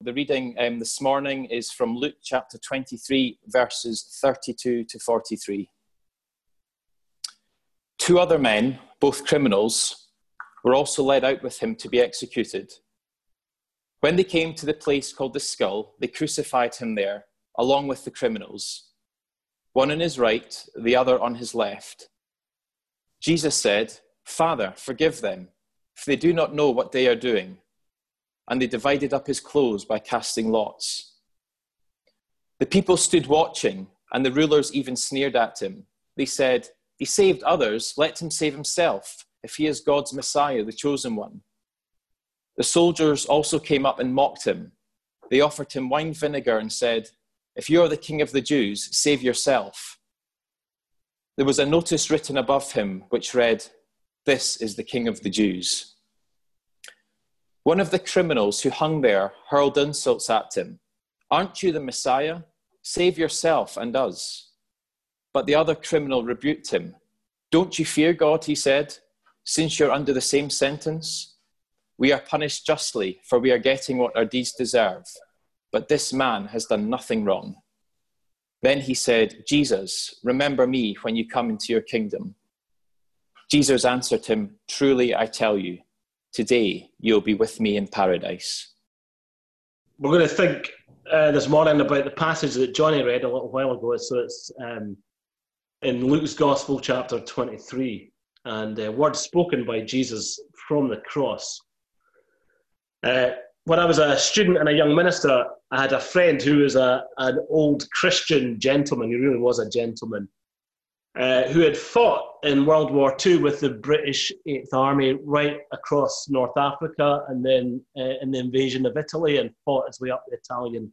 The reading um, this morning is from Luke chapter 23, verses 32 to 43. Two other men, both criminals, were also led out with him to be executed. When they came to the place called the skull, they crucified him there, along with the criminals, one on his right, the other on his left. Jesus said, Father, forgive them, for they do not know what they are doing and they divided up his clothes by casting lots. The people stood watching, and the rulers even sneered at him. They said, He saved others, let him save himself, if he is God's Messiah, the chosen one. The soldiers also came up and mocked him. They offered him wine vinegar and said, If you are the king of the Jews, save yourself. There was a notice written above him which read, This is the king of the Jews. One of the criminals who hung there hurled insults at him. Aren't you the Messiah? Save yourself and us. But the other criminal rebuked him. Don't you fear God, he said, since you're under the same sentence? We are punished justly, for we are getting what our deeds deserve. But this man has done nothing wrong. Then he said, Jesus, remember me when you come into your kingdom. Jesus answered him, Truly I tell you, Today you'll be with me in paradise. We're going to think uh, this morning about the passage that Johnny read a little while ago. So it's um, in Luke's Gospel, chapter 23, and uh, words spoken by Jesus from the cross. Uh, when I was a student and a young minister, I had a friend who was a, an old Christian gentleman. He really was a gentleman. Uh, who had fought in World War II with the British Eighth Army right across North Africa and then uh, in the invasion of Italy and fought his way up the Italian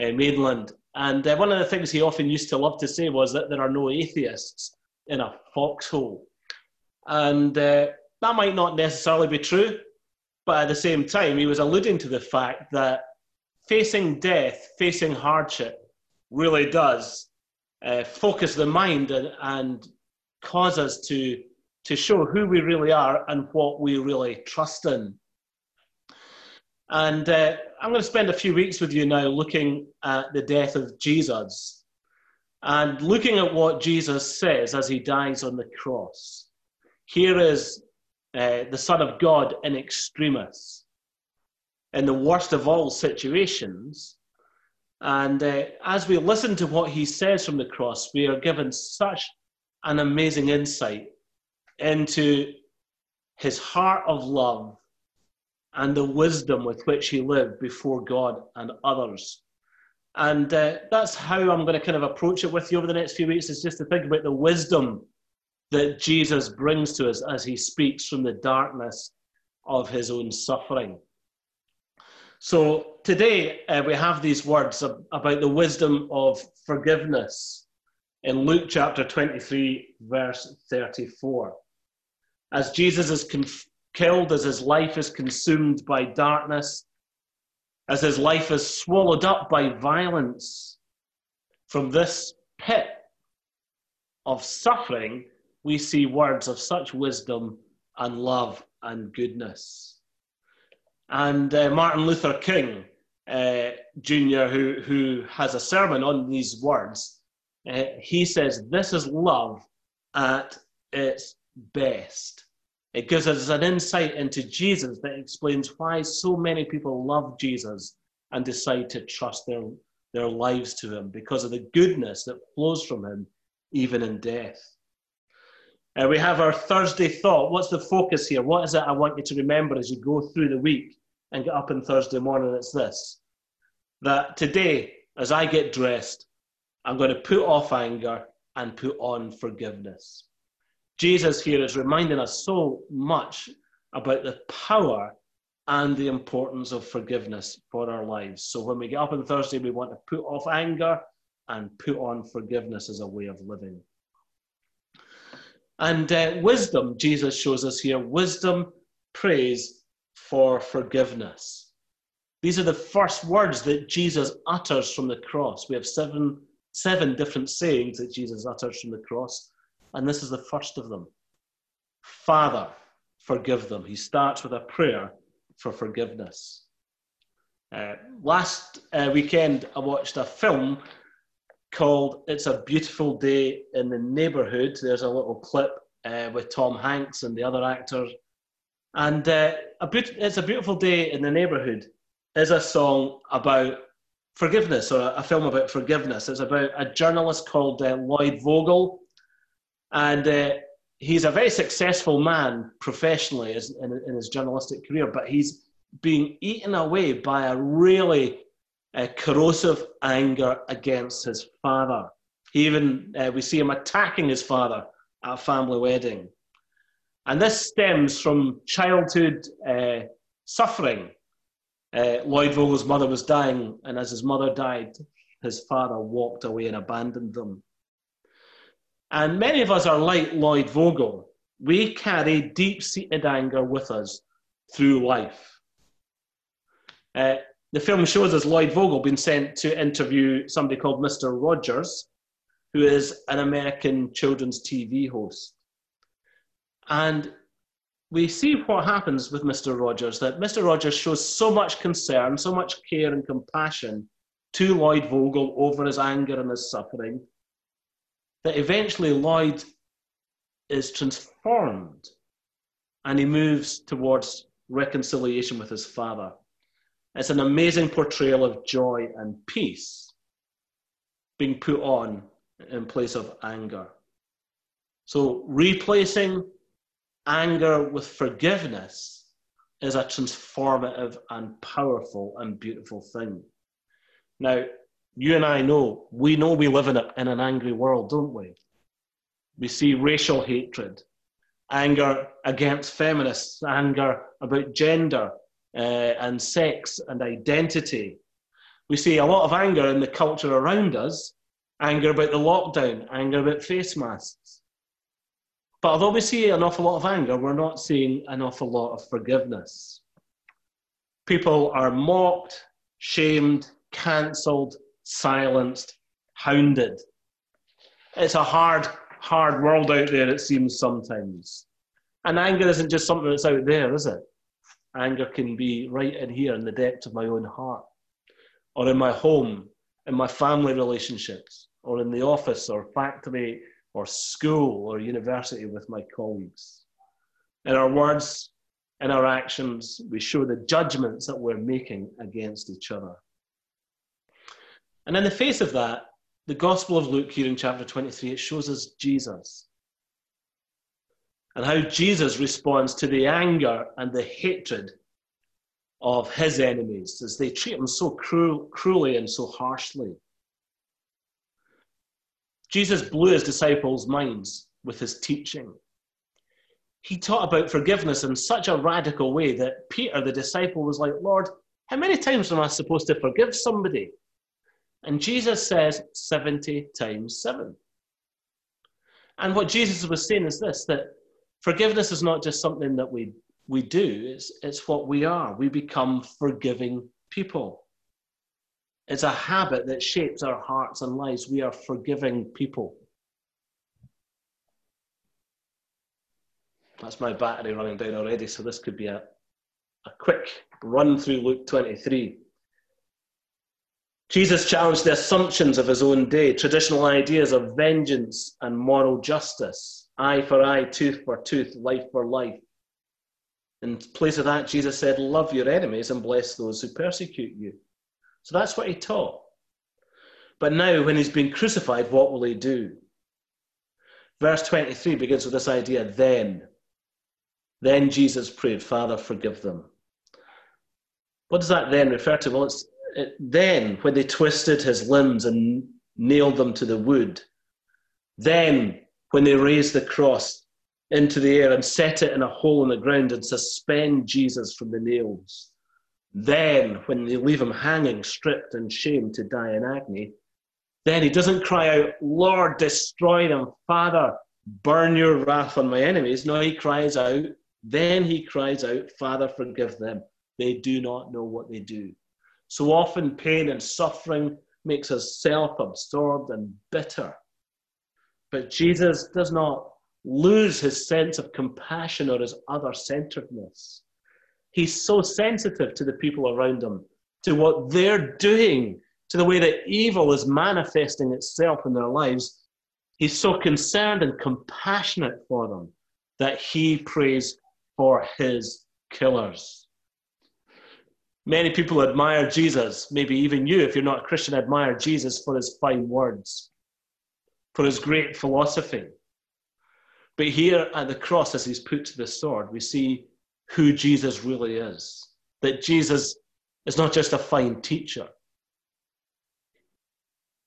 uh, mainland. And uh, one of the things he often used to love to say was that there are no atheists in a foxhole. And uh, that might not necessarily be true, but at the same time, he was alluding to the fact that facing death, facing hardship, really does uh, focus the mind and, and cause us to, to show who we really are and what we really trust in. And uh, I'm going to spend a few weeks with you now looking at the death of Jesus and looking at what Jesus says as he dies on the cross. Here is uh, the Son of God in extremis. In the worst of all situations, and uh, as we listen to what he says from the cross, we are given such an amazing insight into his heart of love and the wisdom with which he lived before God and others. And uh, that's how I'm going to kind of approach it with you over the next few weeks, is just to think about the wisdom that Jesus brings to us as he speaks from the darkness of his own suffering. So today uh, we have these words about the wisdom of forgiveness in Luke chapter 23, verse 34. As Jesus is conf- killed, as his life is consumed by darkness, as his life is swallowed up by violence, from this pit of suffering, we see words of such wisdom and love and goodness. And uh, Martin Luther King uh, Jr., who, who has a sermon on these words, uh, he says, This is love at its best. It gives us an insight into Jesus that explains why so many people love Jesus and decide to trust their, their lives to him because of the goodness that flows from him, even in death. Uh, we have our Thursday thought. What's the focus here? What is it I want you to remember as you go through the week and get up on Thursday morning? It's this that today, as I get dressed, I'm going to put off anger and put on forgiveness. Jesus here is reminding us so much about the power and the importance of forgiveness for our lives. So when we get up on Thursday, we want to put off anger and put on forgiveness as a way of living. And uh, wisdom, Jesus shows us here, wisdom prays for forgiveness. These are the first words that Jesus utters from the cross. We have seven, seven different sayings that Jesus utters from the cross, and this is the first of them Father, forgive them. He starts with a prayer for forgiveness. Uh, last uh, weekend, I watched a film called It's a Beautiful Day in the Neighborhood. There's a little clip uh, with Tom Hanks and the other actors. And uh, a be- It's a Beautiful Day in the Neighborhood is a song about forgiveness or a, film about forgiveness. It's about a journalist called uh, Lloyd Vogel. And uh, he's a very successful man professionally in, in his journalistic career, but he's being eaten away by a really uh, corrosive anger against his father. He even, uh, we see him attacking his father at a family wedding. And this stems from childhood uh, suffering. Uh, Lloyd Vogel's mother was dying, and as his mother died, his father walked away and abandoned them. And many of us are like Lloyd Vogel. We carry deep seated anger with us through life. Uh, the film shows us Lloyd Vogel being sent to interview somebody called Mr. Rogers, who is an American children's TV host. And we see what happens with Mr. Rogers that Mr. Rogers shows so much concern, so much care and compassion to Lloyd Vogel over his anger and his suffering that eventually Lloyd is transformed and he moves towards reconciliation with his father. It's an amazing portrayal of joy and peace being put on in place of anger. So, replacing anger with forgiveness is a transformative and powerful and beautiful thing. Now, you and I know, we know we live in, a, in an angry world, don't we? We see racial hatred, anger against feminists, anger about gender, uh, and sex and identity. We see a lot of anger in the culture around us anger about the lockdown, anger about face masks. But although we see an awful lot of anger, we're not seeing an awful lot of forgiveness. People are mocked, shamed, cancelled, silenced, hounded. It's a hard, hard world out there, it seems sometimes. And anger isn't just something that's out there, is it? Anger can be right in here in the depths of my own heart, or in my home, in my family relationships, or in the office or factory or school or university with my colleagues. In our words, in our actions, we show the judgments that we're making against each other. And in the face of that, the Gospel of Luke here in chapter 23, it shows us Jesus and how Jesus responds to the anger and the hatred of his enemies as they treat him so cruel, cruelly and so harshly. Jesus blew his disciples' minds with his teaching. He taught about forgiveness in such a radical way that Peter, the disciple, was like, Lord, how many times am I supposed to forgive somebody? And Jesus says 70 times 7. And what Jesus was saying is this that forgiveness is not just something that we, we do, it's, it's what we are. We become forgiving people. It's a habit that shapes our hearts and lives. We are forgiving people. That's my battery running down already, so this could be a, a quick run through Luke 23. Jesus challenged the assumptions of his own day, traditional ideas of vengeance and moral justice eye for eye, tooth for tooth, life for life. In place of that, Jesus said, Love your enemies and bless those who persecute you. So that's what he taught. But now, when he's been crucified, what will he do? Verse 23 begins with this idea then. Then Jesus prayed, Father, forgive them. What does that then refer to? Well, it's it, then when they twisted his limbs and nailed them to the wood. Then when they raised the cross into the air and set it in a hole in the ground and suspend Jesus from the nails. Then, when they leave him hanging, stripped and shamed to die in agony, then he doesn't cry out, Lord, destroy them. Father, burn your wrath on my enemies. No, he cries out, then he cries out, Father, forgive them. They do not know what they do. So often, pain and suffering makes us self absorbed and bitter. But Jesus does not lose his sense of compassion or his other centeredness. He's so sensitive to the people around him to what they're doing, to the way that evil is manifesting itself in their lives, he's so concerned and compassionate for them that he prays for his killers. Many people admire Jesus, maybe even you, if you're not a Christian, admire Jesus for his fine words, for his great philosophy. But here at the cross, as he's put to the sword, we see who Jesus really is. That Jesus is not just a fine teacher,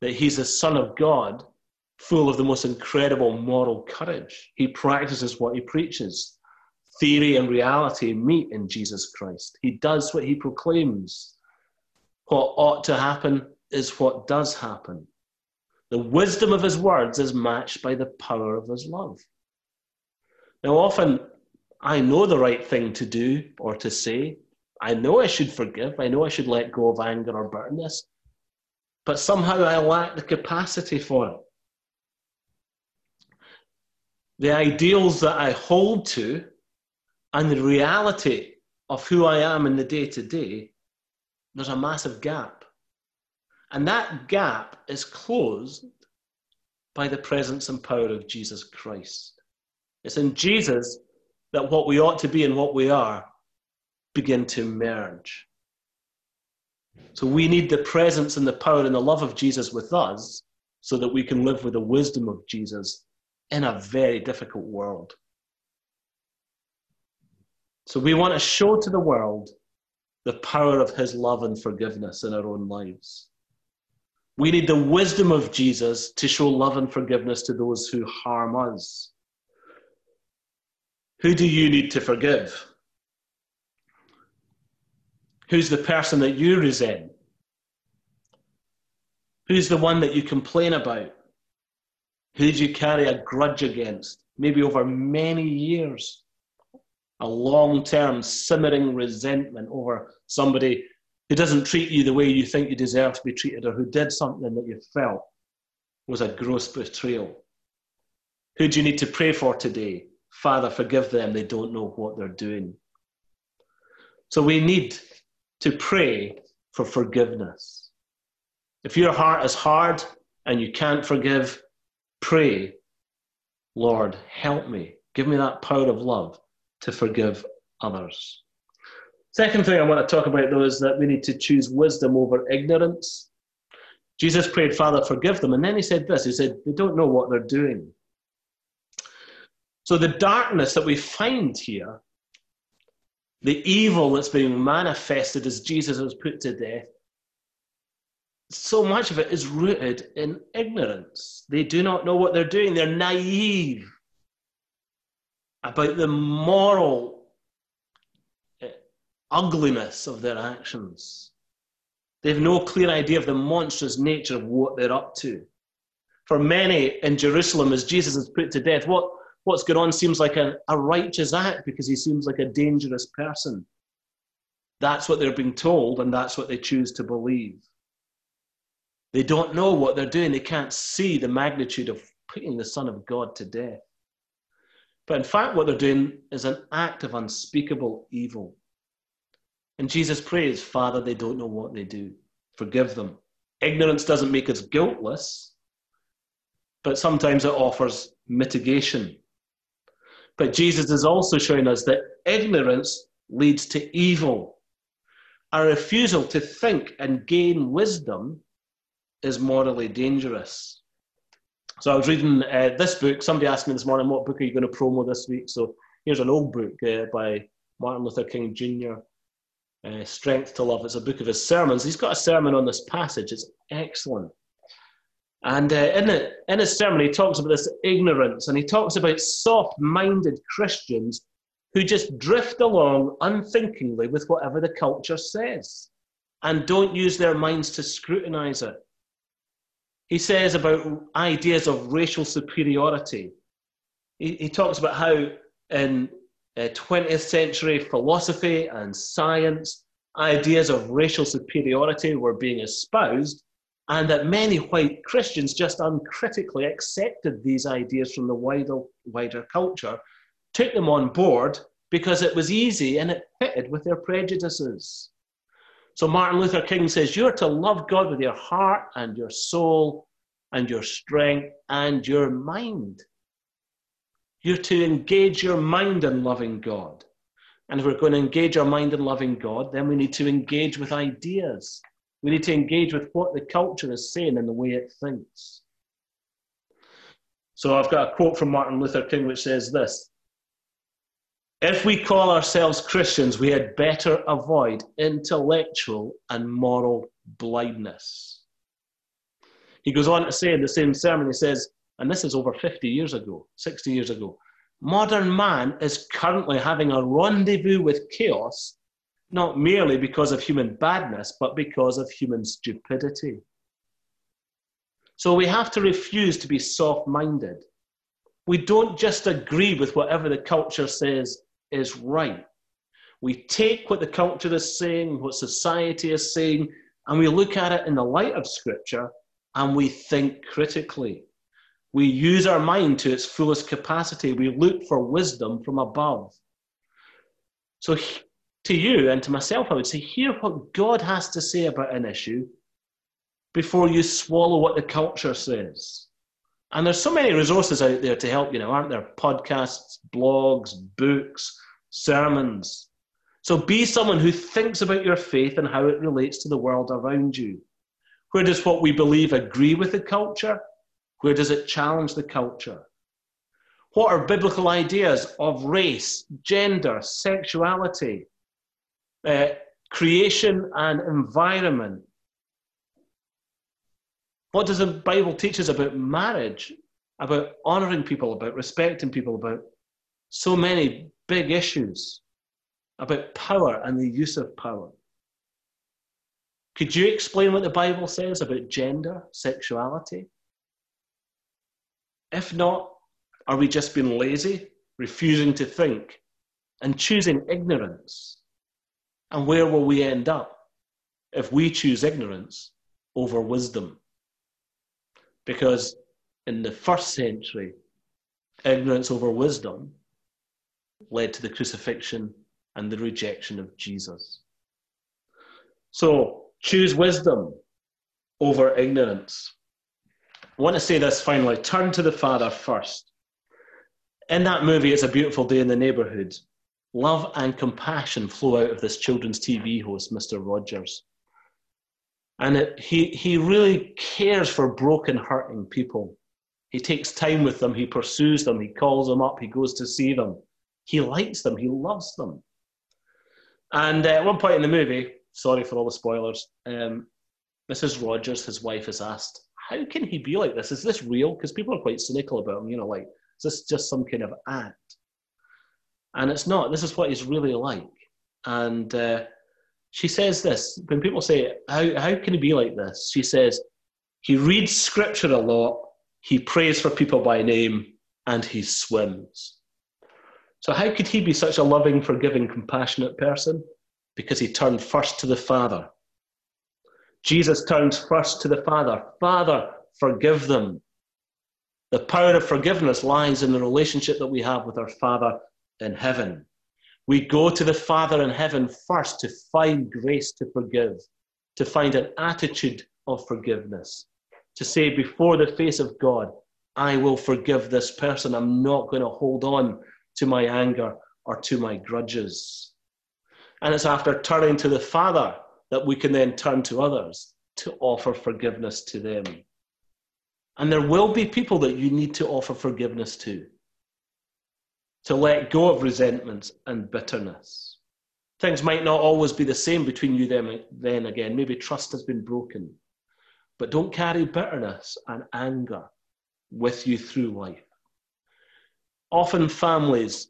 that he's the Son of God, full of the most incredible moral courage. He practices what he preaches. Theory and reality meet in Jesus Christ. He does what he proclaims. What ought to happen is what does happen. The wisdom of his words is matched by the power of his love. Now, often I know the right thing to do or to say. I know I should forgive. I know I should let go of anger or bitterness. But somehow I lack the capacity for it. The ideals that I hold to and the reality of who I am in the day to day, there's a massive gap. And that gap is closed by the presence and power of Jesus Christ. It's in Jesus that what we ought to be and what we are begin to merge. So we need the presence and the power and the love of Jesus with us so that we can live with the wisdom of Jesus in a very difficult world. So we want to show to the world the power of his love and forgiveness in our own lives. We need the wisdom of Jesus to show love and forgiveness to those who harm us. Who do you need to forgive? Who's the person that you resent? Who's the one that you complain about? Who do you carry a grudge against? Maybe over many years. A long term simmering resentment over somebody who doesn't treat you the way you think you deserve to be treated or who did something that you felt was a gross betrayal. Who do you need to pray for today? Father, forgive them, they don't know what they're doing. So we need to pray for forgiveness. If your heart is hard and you can't forgive, pray, Lord, help me. Give me that power of love to forgive others. Second thing I want to talk about, though, is that we need to choose wisdom over ignorance. Jesus prayed, Father, forgive them. And then he said this He said, They don't know what they're doing. So the darkness that we find here, the evil that's being manifested as Jesus was put to death, so much of it is rooted in ignorance. They do not know what they're doing. They're naive about the moral eh, ugliness of their actions. They have no clear idea of the monstrous nature of what they're up to. For many in Jerusalem, as Jesus is put to death, what, what's going on seems like a, a righteous act because he seems like a dangerous person. That's what they're being told, and that's what they choose to believe. They don't know what they're doing. They can't see the magnitude of putting the Son of God to death. But in fact, what they're doing is an act of unspeakable evil. And Jesus prays, Father, they don't know what they do. Forgive them. Ignorance doesn't make us guiltless, but sometimes it offers mitigation. But Jesus is also showing us that ignorance leads to evil. Our refusal to think and gain wisdom is morally dangerous. So I was reading uh, this book. Somebody asked me this morning, what book are you going to promo this week? So here's an old book uh, by Martin Luther King Jr., uh, Strength to Love. It's a book of his sermons. He's got a sermon on this passage. It's excellent. And uh, in, it, in his sermon, he talks about this ignorance and he talks about soft minded Christians who just drift along unthinkingly with whatever the culture says and don't use their minds to scrutinize it. He says about ideas of racial superiority. He, he talks about how in uh, 20th century philosophy and science, ideas of racial superiority were being espoused and that many white Christians just uncritically accepted these ideas from the wider, wider culture, took them on board because it was easy and it fitted with their prejudices. So Martin Luther King says, You're to love God with your heart and your soul and your strength and your mind. You're to engage your mind in loving God. And if we're going to engage our mind in loving God, then we need to engage with ideas. We need to engage with what the culture is saying and the way it thinks. So I've got a quote from Martin Luther King which says this If we call ourselves Christians, we had better avoid intellectual and moral blindness. He goes on to say in the same sermon, he says, and this is over 50 years ago, 60 years ago, modern man is currently having a rendezvous with chaos, not merely because of human badness, but because of human stupidity. So we have to refuse to be soft minded. We don't just agree with whatever the culture says is right. We take what the culture is saying, what society is saying, and we look at it in the light of Scripture and we think critically. We use our mind to its fullest capacity. We look for wisdom from above. So, to you and to myself, I would say, hear what God has to say about an issue before you swallow what the culture says. And there's so many resources out there to help you now, aren't there? Podcasts, blogs, books, sermons. So be someone who thinks about your faith and how it relates to the world around you. Where does what we believe agree with the culture? Where does it challenge the culture? What are biblical ideas of race, gender, sexuality, uh, creation, and environment? What does the Bible teach us about marriage, about honoring people, about respecting people, about so many big issues, about power and the use of power? Could you explain what the Bible says about gender, sexuality? If not, are we just being lazy, refusing to think, and choosing ignorance? And where will we end up if we choose ignorance over wisdom? Because in the first century, ignorance over wisdom led to the crucifixion and the rejection of Jesus. So choose wisdom over ignorance. I want to say this finally turn to the Father first. In that movie, It's a Beautiful Day in the Neighborhood, love and compassion flow out of this children's TV host, Mr. Rogers. And it, he, he really cares for broken, hurting people. He takes time with them, he pursues them, he calls them up, he goes to see them. He likes them, he loves them. And uh, at one point in the movie, sorry for all the spoilers, um, Mrs. Rogers, his wife, is asked, How can he be like this? Is this real? Because people are quite cynical about him, you know, like, is this just some kind of act? And it's not. This is what he's really like. And uh, she says this when people say, how, how can he be like this? She says, he reads scripture a lot, he prays for people by name, and he swims. So, how could he be such a loving, forgiving, compassionate person? Because he turned first to the Father. Jesus turns first to the Father. Father, forgive them. The power of forgiveness lies in the relationship that we have with our Father in heaven. We go to the Father in heaven first to find grace to forgive, to find an attitude of forgiveness, to say before the face of God, I will forgive this person. I'm not going to hold on to my anger or to my grudges. And it's after turning to the Father that we can then turn to others to offer forgiveness to them. And there will be people that you need to offer forgiveness to to let go of resentments and bitterness. Things might not always be the same between you then again. Maybe trust has been broken. But don't carry bitterness and anger with you through life. Often families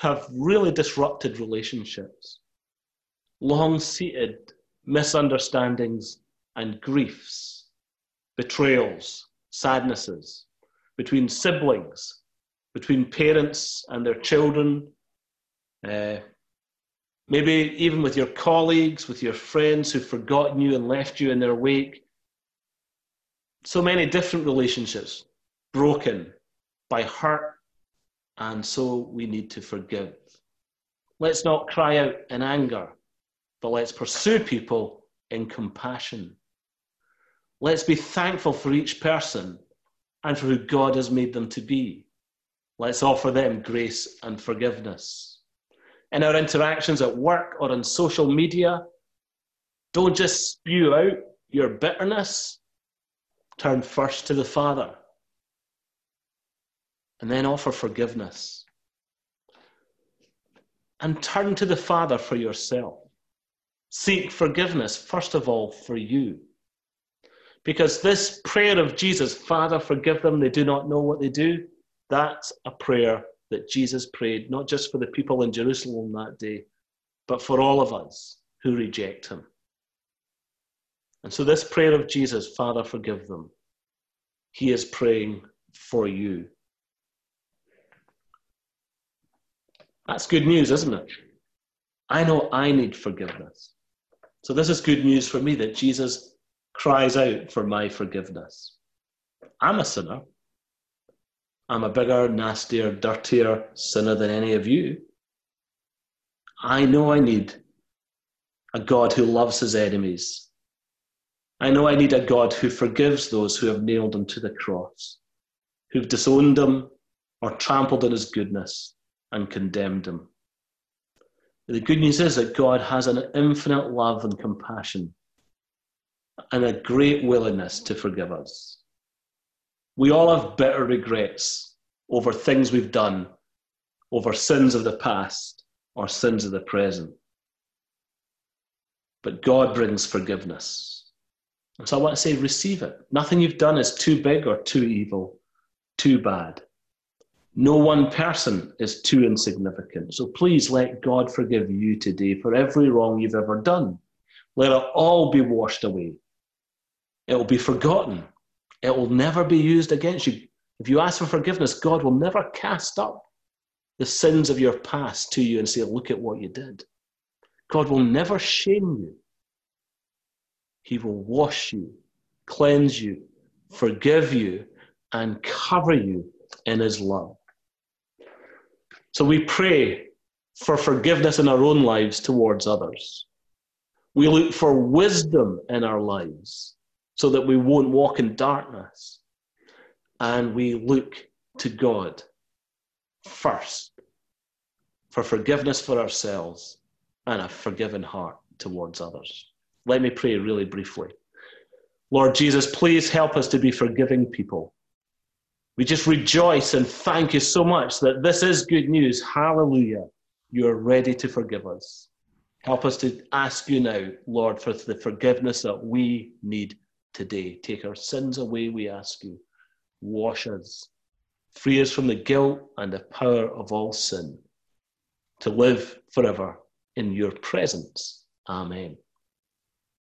have really disrupted relationships, long seated misunderstandings and griefs, betrayals, sadnesses between siblings, between parents and their children, uh, maybe even with your colleagues, with your friends who've forgotten you and left you in their wake. So many different relationships broken by hurt, and so we need to forgive. Let's not cry out in anger, but let's pursue people in compassion. Let's be thankful for each person and for who God has made them to be. Let's offer them grace and forgiveness. In our interactions at work or on social media, don't just spew out your bitterness. Turn first to the Father and then offer forgiveness. And turn to the Father for yourself. Seek forgiveness, first of all, for you. Because this prayer of Jesus, Father, forgive them, they do not know what they do, that's a prayer that Jesus prayed, not just for the people in Jerusalem that day, but for all of us who reject him. And so, this prayer of Jesus, Father, forgive them, he is praying for you. That's good news, isn't it? I know I need forgiveness. So, this is good news for me that Jesus cries out for my forgiveness. I'm a sinner. I'm a bigger, nastier, dirtier sinner than any of you. I know I need a God who loves his enemies. I know I need a God who forgives those who have nailed him to the cross, who've disowned him or trampled on his goodness and condemned him. The good news is that God has an infinite love and compassion and a great willingness to forgive us. We all have bitter regrets over things we've done, over sins of the past or sins of the present. But God brings forgiveness. And so I want to say, receive it. Nothing you've done is too big or too evil, too bad. No one person is too insignificant. So please let God forgive you today for every wrong you've ever done. Let it all be washed away. It will be forgotten. It will never be used against you. If you ask for forgiveness, God will never cast up the sins of your past to you and say, Look at what you did. God will never shame you. He will wash you, cleanse you, forgive you, and cover you in His love. So we pray for forgiveness in our own lives towards others. We look for wisdom in our lives so that we won't walk in darkness. And we look to God first for forgiveness for ourselves and a forgiven heart towards others. Let me pray really briefly. Lord Jesus, please help us to be forgiving people. We just rejoice and thank you so much that this is good news. Hallelujah. You are ready to forgive us. Help us to ask you now, Lord, for the forgiveness that we need today. Take our sins away, we ask you. Wash us. Free us from the guilt and the power of all sin to live forever in your presence. Amen.